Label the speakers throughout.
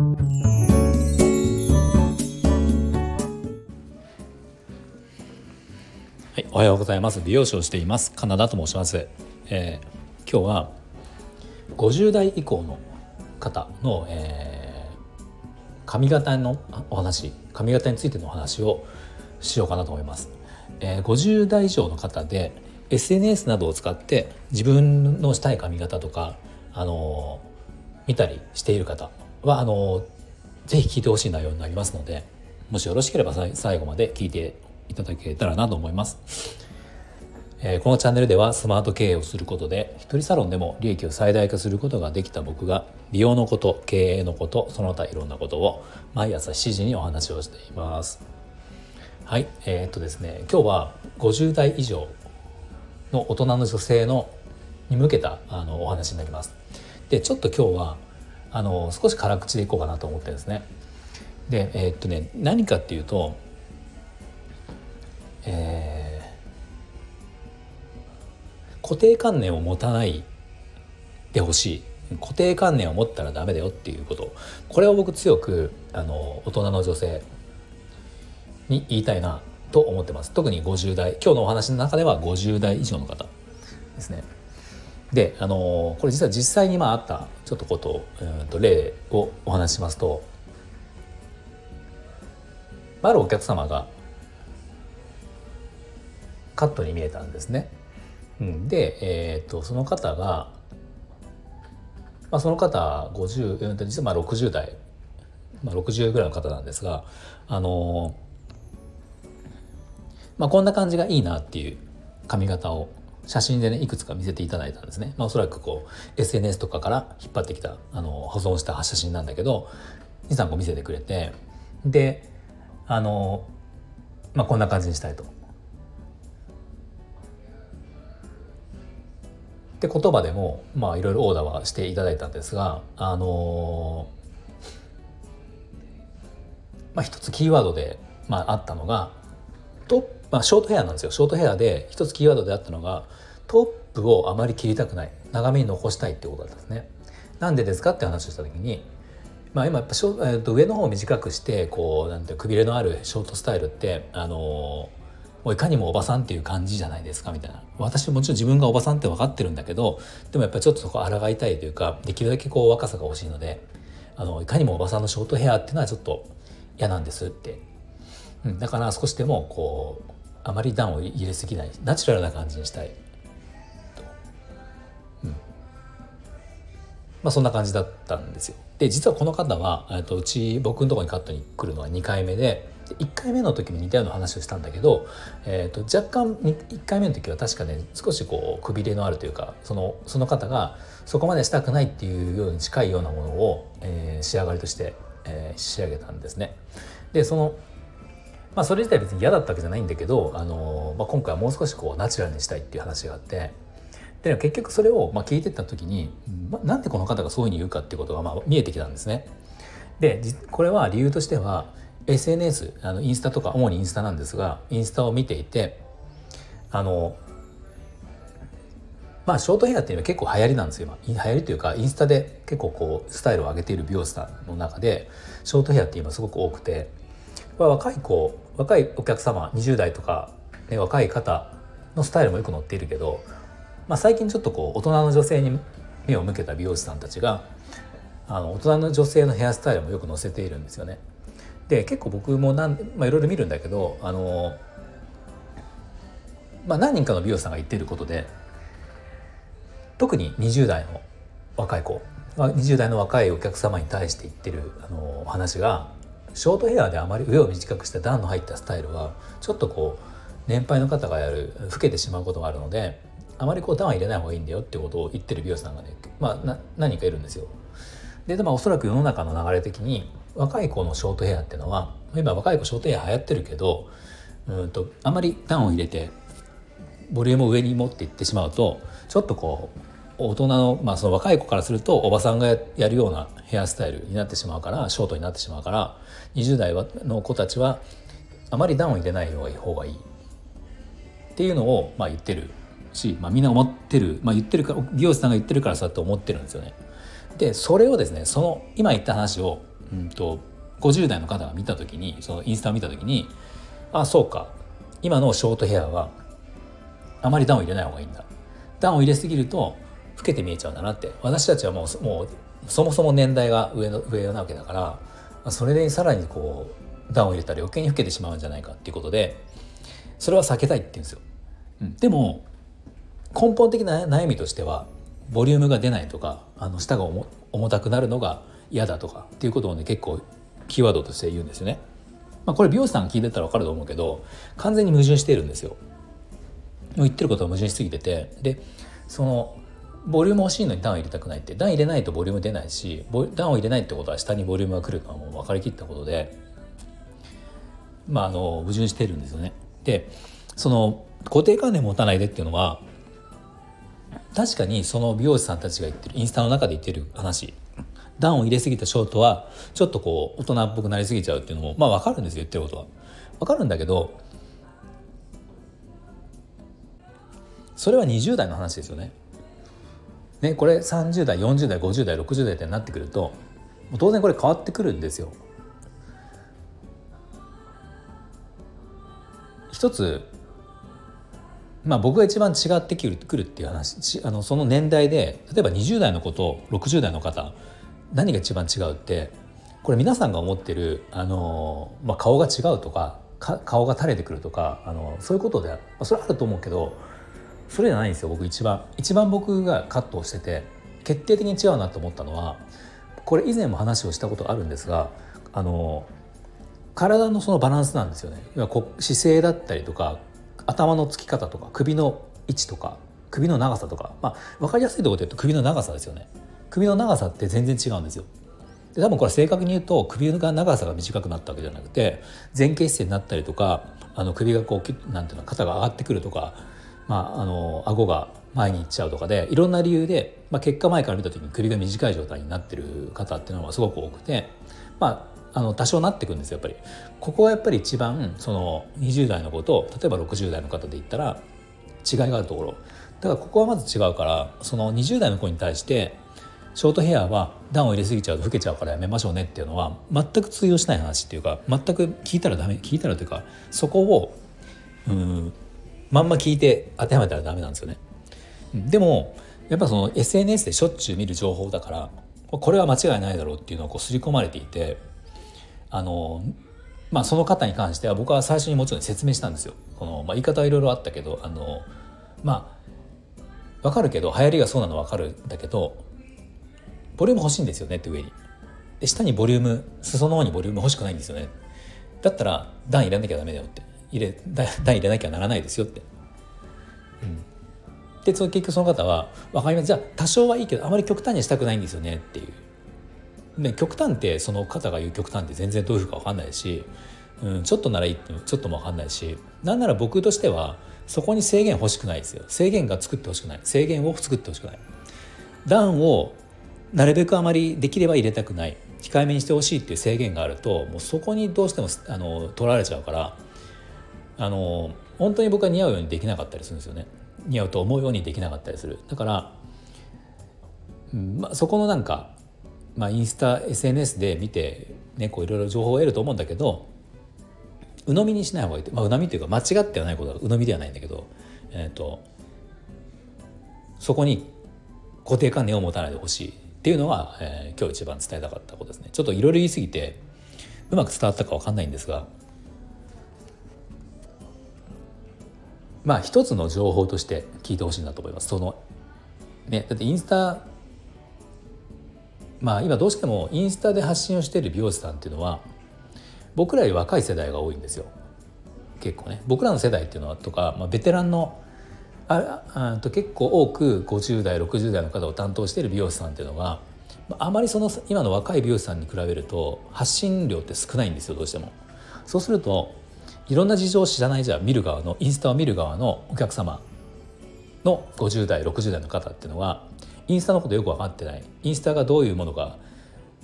Speaker 1: はい、おはようございます。美容師をしています。カナダと申します、えー、今日は50代以降の方の、えー、髪型のお話。髪型についてのお話をしようかなと思います、えー、50代以上の方で SNS などを使って自分のしたい髪型とかあの見たりしている方はあのぜひ聞いてほしい内容になりますのでもしよろしければ最後まで聞いていただけたらなと思います。えー、このチャンネルではスマート経営をすることで一人サロンでも利益を最大化することができた僕が美容のこと経営のことその他いろんなことを毎朝7時にお話をしていますはいえー、っとですね今日は50代以上の大人の女性のに向けたあのお話になりますでちょっと今日はあの少し辛口でいこうかなと思ってるんですね。でえー、っとね何かっていうとえー、固定観念を持たないでほしい。固定観念を持ったらダメだよっていうこと。これを僕強くあの大人の女性に言いたいなと思ってます。特に50代。今日のお話の中では50代以上の方ですね。であのこれ実は実際にまああったちょっとこと,、うんと例をお話ししますとあるお客様がカットに見えたんですね。うん、で、えーと、その方が、まあ、その方50、実はまあ60代、まあ、60ぐらいの方なんですがあのまあ、こんな感じがいいなっていう髪型を写真でねいくつか見せていただいたんですね、まあ、おそらくこう SNS とかから引っ張ってきたあの保存した写真なんだけど23個見せてくれてであの、まあ、こんな感じにしたいと。って言葉でもまあいろいろオーダーはしていただいたんですがあのまあ一つキーワードで、まあ、あったのがトップ、まあ、ショートヘアなんですよ。ショートヘアで一つキーワードであったのがトップをあまり切りたくない。長めに残したいってことだったんですね。なんでですかって話をした時にまあ、今やっぱショ、えー、と上の方を短くしてこうなんてくびれのあるショートスタイルってあのもういかにもおばさんっていう感じじゃないですかみたいな。私もちろん自分がおばさんって分かってるんだけどでもやっぱりちょっとそこ抗いたいというかできるだけこう若さが欲しいのであのいかにもおばさんのショートヘアっていうのはちょっと嫌なんですって、うん、だから少しでもこうあまり段を入れすぎないナチュラルな感じにしたいと、うん。まあ、そんな感じだったんですよ。で実はこの方はとうち僕のところにカットに来るのは2回目で1回目の時も似たような話をしたんだけど、えーと、若干1回目の時は確かね少しこうくびれのあるというかそのその方がそこまでしたくないっていうように近いようなものを、えー、仕上がりとして、えー、仕上げたんですね。でそのまあそれ自体別に嫌だったわけじゃないんだけど、あのまあ、今回はもう少しこうナチュラルにしたいっていう話があってで結局それをまあ聞いてった時に、まあ、なんでこの方がそういうふうに言うかっていうことがまあ見えてきたんですね。でこれは理由としては SNS あのインスタとか主にインスタなんですがインスタを見ていてあのまあショートヘアっていうのは結構流行りなんですよ今流行りというかインスタで結構こうスタイルを上げている美容師さんの中でショートヘアって今すごく多くて若い子若いお客様20代とか、ね、若い方のスタイルもよく載っているけど、まあ、最近ちょっとこう大人の女性に目を向けた美容師さんたちがあの大人の女性のヘアスタイルもよく載せているんですよね。で結構僕もなんまあ、いろいろ見るんだけどあの、まあ、何人かの美容師さんが言ってることで特に20代の若い子20代の若いお客様に対して言ってるあの話がショートヘアであまり上を短くした段の入ったスタイルはちょっとこう年配の方がやる老けてしまうことがあるのであまりこう段は入れない方がいいんだよってことを言ってる美容師さんがね、まあ、何人かいるんですよ。ででもおそらく世の中の流れ的に若い子のショートヘアっていうのは今若い子ショートヘア流行ってるけどうんとあまり段を入れてボリュームを上に持っていってしまうとちょっとこう大人の,、まあその若い子からするとおばさんがやるようなヘアスタイルになってしまうからショートになってしまうから20代の子たちはあまり段を入れない方がいいっていうのをまあ言ってる。し、まあ、みんな思ってる、まあ、言ってるから美容師さんが言ってるからそうやって思ってるんですよね。でそれをですねその今言った話をうんと、50代の方が見た時にそのインスタを見た時にああそうか。今のショートヘアはあまりダウン入れない方がいいんだ。ダウン入れすぎると老けて見えちゃうんだなって私たちはもうもうそもそも年代が上の上なわけだからそれでさらにこうダウンを入れたら余計に老けてしまうんじゃないかっていうことでそれは避けたいって言うんですよ。うん、でも根本的な悩みとしてはボリュームが出ないとかあの舌が重たくなるのが嫌だとかっていうことをね結構キーワードとして言うんですよね。まあ、これ美容師さん聞いてたら分かると思うけど完全に矛盾しているんですよ。言ってることは矛盾しすぎててでそのボリューム欲しいのにダウン入れたくないってダウン入れないとボリューム出ないしダウンを入れないってことは下にボリュームが来るのはもう分かりきったことでまああの矛盾してるんですよね。でその固定観念持たないでっていうのは確かにその美容師さんたちが言ってるインスタの中で言ってる話ダウンを入れすぎたショートはちょっとこう大人っぽくなりすぎちゃうっていうのもまあ分かるんですよ言ってることは。分かるんだけどそれは20代の話ですよね。ねこれ30代40代50代60代ってなってくると当然これ変わってくるんですよ。一つまあ、僕が一番違ってくるっていう話あのその年代で例えば20代の子と60代の方何が一番違うってこれ皆さんが思ってるあの、まあ、顔が違うとか顔が垂れてくるとかあのそういうことで、まあ、それはあると思うけどそれじゃないんですよ僕一番。一番僕がカットをしてて決定的に違うなと思ったのはこれ以前も話をしたことあるんですがあの体のそのバランスなんですよね。姿勢だったりとか頭のつき方とか首の位置とか首の長さとか、まあ、分かりやすいところで言うと首の長さですよね。首の長さって全然違うんですよ。で多分これ正確に言うと首が長さが短くなったわけじゃなくて前傾姿勢になったりとかあの首がこうなんていうの肩が上がってくるとか、まあ、あの顎が前に行っちゃうとかでいろんな理由で、まあ、結果前から見た時に首が短い状態になってる方っていうのはすごく多くてまああの多少なってくんですよやっぱり。ここはやっぱり一番その20代の子と例えば60代の方で言ったら違いがあるところ。だからここはまず違うからその20代の子に対してショートヘアはダウンを入れすぎちゃうと老けちゃうからやめましょうねっていうのは全く通用しない話っていうか全く聞いたらダメ聞いたらというかそこをうんまんま聞いて当てはめたらダメなんですよね。でもやっぱその SNS でしょっちゅう見る情報だからこれは間違いないだろうっていうのをこう刷り込まれていてあのまあその方に関しては僕は最初にもちろん説明したんですよ。このまあ、言い方はいろいろあったけどあのまあ分かるけど流行りがそうなの分かるんだけどボリューム欲しいんですよねって上に。で下にボリューム裾の方にボリューム欲しくないんですよね。だったら段入れなきゃダメだよって入れ段入れなきゃならないですよって。うん、でその結局その方は「分かります。じゃあ多少はいいけどあまり極端にしたくないんですよね」っていう。ね、極端ってその方が言う極端って全然どういうふうか分かんないし、うん、ちょっとならいいってちょっとも分かんないしなんなら僕としてはそこに制限欲しくないですよ。制限が作ってほしくない。制限を作ってほしくない。段をなるべくあまりできれば入れたくない。控えめにしてほしいっていう制限があるともうそこにどうしてもあの取られちゃうからあの本当に僕は似合うようにできなかったりするんですよね。似合うと思うようにできなかったりする。だから、まあ、そこのなんかまあ、インスタ SNS で見て、ね、こういろいろ情報を得ると思うんだけど鵜呑みにしない方がいい、まあ、鵜呑みというか間違ってはないことは鵜呑みではないんだけど、えーと、そこに固定観念を持たないでほしいっていうのは、えー、今日一番伝えたかったことですね。ちょっといろいろ言い過ぎてうまく伝わったか分かんないんですがまあ一つの情報として聞いてほしいなと思います。そのねだってインスタまあ今どうしてもインスタで発信をしている美容師さんっていうのは僕らより若い世代が多いんですよ。結構ね。僕らの世代っていうのはとか、まあ、ベテランのああと結構多く50代60代の方を担当している美容師さんっていうのがあまりその今の若い美容師さんに比べると発信量って少ないんですよどうしても。そうするといろんな事情を知らないじゃあ見る側のインスタを見る側のお客様の50代60代の方っていうのはインスタのことよく分かってないインスタがどういうものか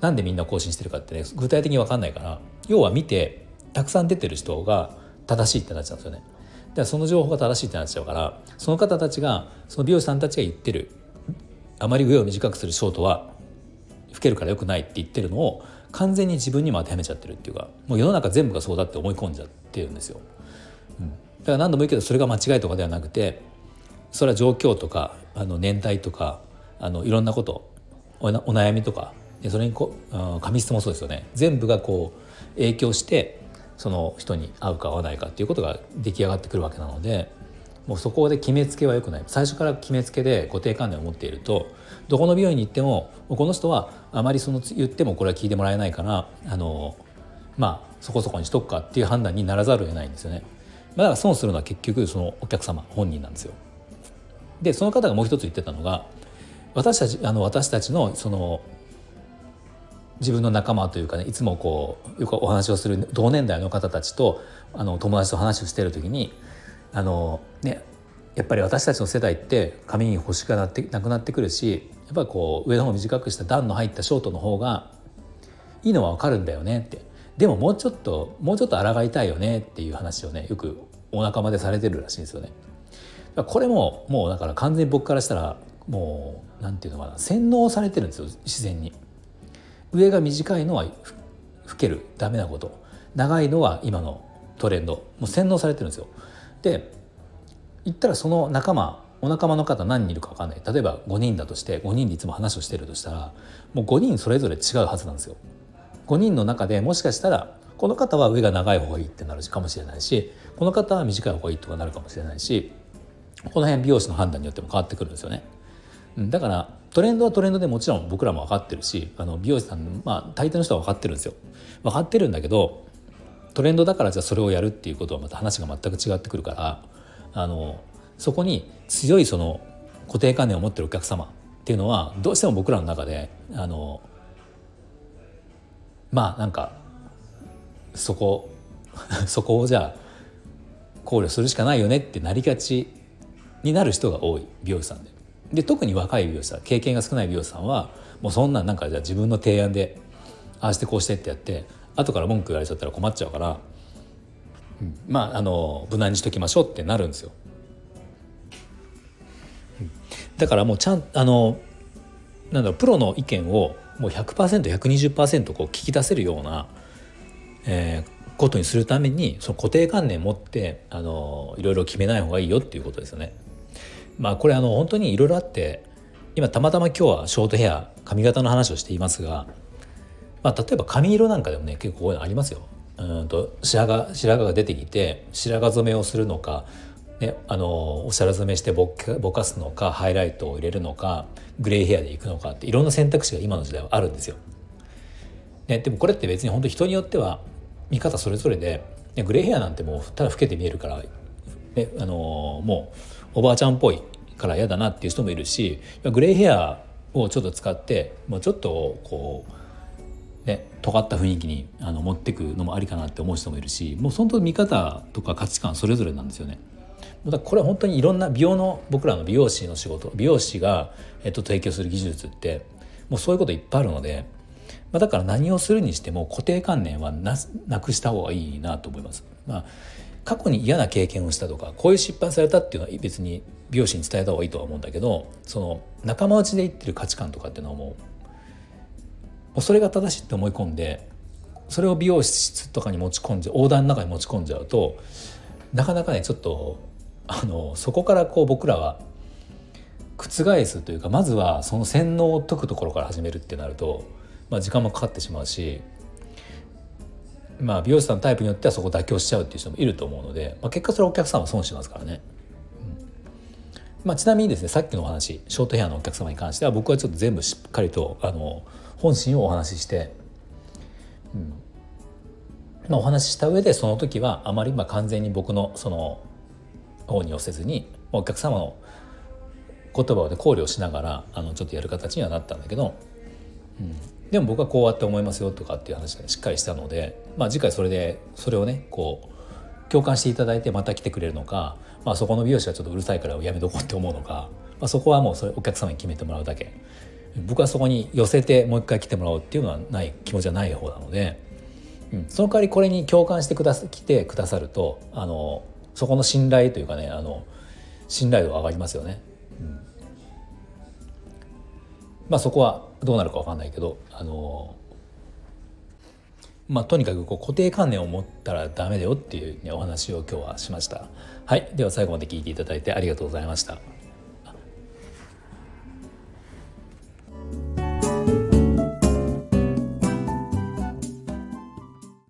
Speaker 1: なんでみんな更新してるかってね具体的に分かんないから要は見てたくさん出てる人が正しいってなっちゃうんですよね。でその情報が正しいってなっちゃうからその方たちがその美容師さんたちが言ってるあまり上を短くするショートは老けるからよくないって言ってるのを完全に自分にも当てはめちゃってるっていうかもう世の中全部がそうだって思い込んじゃってるんですよ。うん、だから何度も言うけどそれが間違いとかではなくてそれは状況とかあの年代とかあのいろんなことお悩みとかでそれにこ紙質もそうですよね。全部がこう影響してその人に合うか合わないかっていうことが出来上がってくるわけなのでもうそこで決めつけはよくない。最初から決めつけで固定観念を持っているとどこの病院に行ってもこの人はあまりその言ってもこれは聞いてもらえないからあのまあそこそこにしとくかっていう判断にならざるを得ないんですよね。だから損するのは結局そのお客様本人なんですよ。でその方がもう一つ言ってたのが私たちあの私たちのその自分の仲間というかねいつもこうよくお話をする同年代の方たちとあの友達と話をしている時にあのねやっぱり私たちの世代って髪に星がなってなくなってくるしっぱりこう上の方短くした段の入ったショートの方がいいのは分かるんだよねってでももうちょっともうちょっと抗いたいよねっていう話をねよくお仲間でされてるらしいんですよね。これももうだから完全に僕からしたらもうなんていうのかな洗脳されてるんですよ自然に。上が短いのは老けるダメなこと長いのは今のトレンドもう洗脳されてるんですよ。で言ったらその仲間お仲間の方何人いるか分かんない例えば5人だとして5人でいつも話をしてるとしたらもう5人それぞれ違うはずなんですよ。5人の中でもしかしたらこの方は上が長い方がいいってなるかもしれないしこの方は短い方がいいとかなるかもしれないしこの辺美容師の判断によっても変わってくるんですよね。だからトレンドはトレンドでもちろん僕らも分かってるしあの美容師さんまあ大抵の人は分かってるんですよ。分かってるんだけどトレンドだからじゃあそれをやるっていうことはまた話が全く違ってくるからあのそこに強いその固定観念を持ってるお客様っていうのはどうしても僕らの中であのまあなんかそこ そこをじゃあ考慮するしかないよねってなりがちになる人が多い美容師さんで。で特に若い美容師さん経験が少ない美容師さんはもうそんなんなんかじゃあ自分の提案でああしてこうしてってやって後から文句言われちゃったら困っちゃうから、うん、まああの無難にしときましょうってなるんですよ。だからもうちゃんあのなんだろうプロの意見をもう 100%120% こう聞き出せるような、えー、ことにするためにその固定観念を持ってあのいろいろ決めない方がいいよっていうことですよね。まあこれあの本当にいろいろあって今たまたま今日はショートヘア髪型の話をしていますが、まあ、例えば髪色なんかでもね結構こういうのありますよ。うんと白髪白髪が出てきて白髪染めをするのか、ね、あのおしゃれ染めしてぼぼかすのかハイライトを入れるのかグレーヘアでいくのかっていろんな選択肢が今の時代はあるんですよ。ね、でもこれって別に本当人によっては見方それぞれで、ね、グレーヘアなんてもうただ老けて見えるから、ね、あのもうおばあちゃんっぽいから嫌だなっていう人もいるしグレーヘアをちょっと使ってもうちょっとこうね尖った雰囲気にあの持ってくのもありかなって思う人もいるしもう本当見方とか価値観それぞれなんですよね。だこれは本当にいろんな美容の僕らの美容師の仕事美容師が、えっと、提供する技術ってもうそういうこといっぱいあるので、まあ、だから何をするにしても固定観念はなくした方がいいなと思います。まあ過去に嫌な経験をしたとかこういう失敗されたっていうのは別に美容師に伝えた方がいいとは思うんだけどその仲間内で言ってる価値観とかっていうのはもうもうそれが正しいって思い込んでそれを美容室とかに持ち込んじゃオーダーの中に持ち込んじゃうとなかなかねちょっとあのそこからこう僕らは覆すというかまずはその洗脳を解くところから始めるってなると、まあ、時間もかかってしまうしまあ、美容師さんのタイプによってはそこ妥協しちゃうっていう人もいると思うので、まあ、結果それお客さんは損しますからね。まあ、ちなみにですねさっきのお話ショートヘアのお客様に関しては僕はちょっと全部しっかりとあの本心をお話しして、うんまあ、お話しした上でその時はあまりまあ完全に僕のその方に寄せずにお客様の言葉で考慮しながらあのちょっとやる形にはなったんだけど、うん、でも僕はこうやって思いますよとかっていう話がしっかりしたので、まあ、次回それでそれをねこう共感していただいてまた来てくれるのか、まあ、そこの美容師がちょっとうるさいからやめとこうって思うのか、まあ、そこはもうそれお客様に決めてもらうだけ。僕はそこに寄せてもう一回来てもらおうっていうのはない気持ちはない方なので、うん、その代わりこれに共感してくだ来てくださるとあのそこの信頼というかねあの信頼度が上がりますよね。うん、まあそこはどうなるか分かんないけどあのまあ、とにかくこう固定観念を持ったらダメだよっていう、ね、お話を今日はしました。はい、では最後まで聞いていただいてありがとうございました。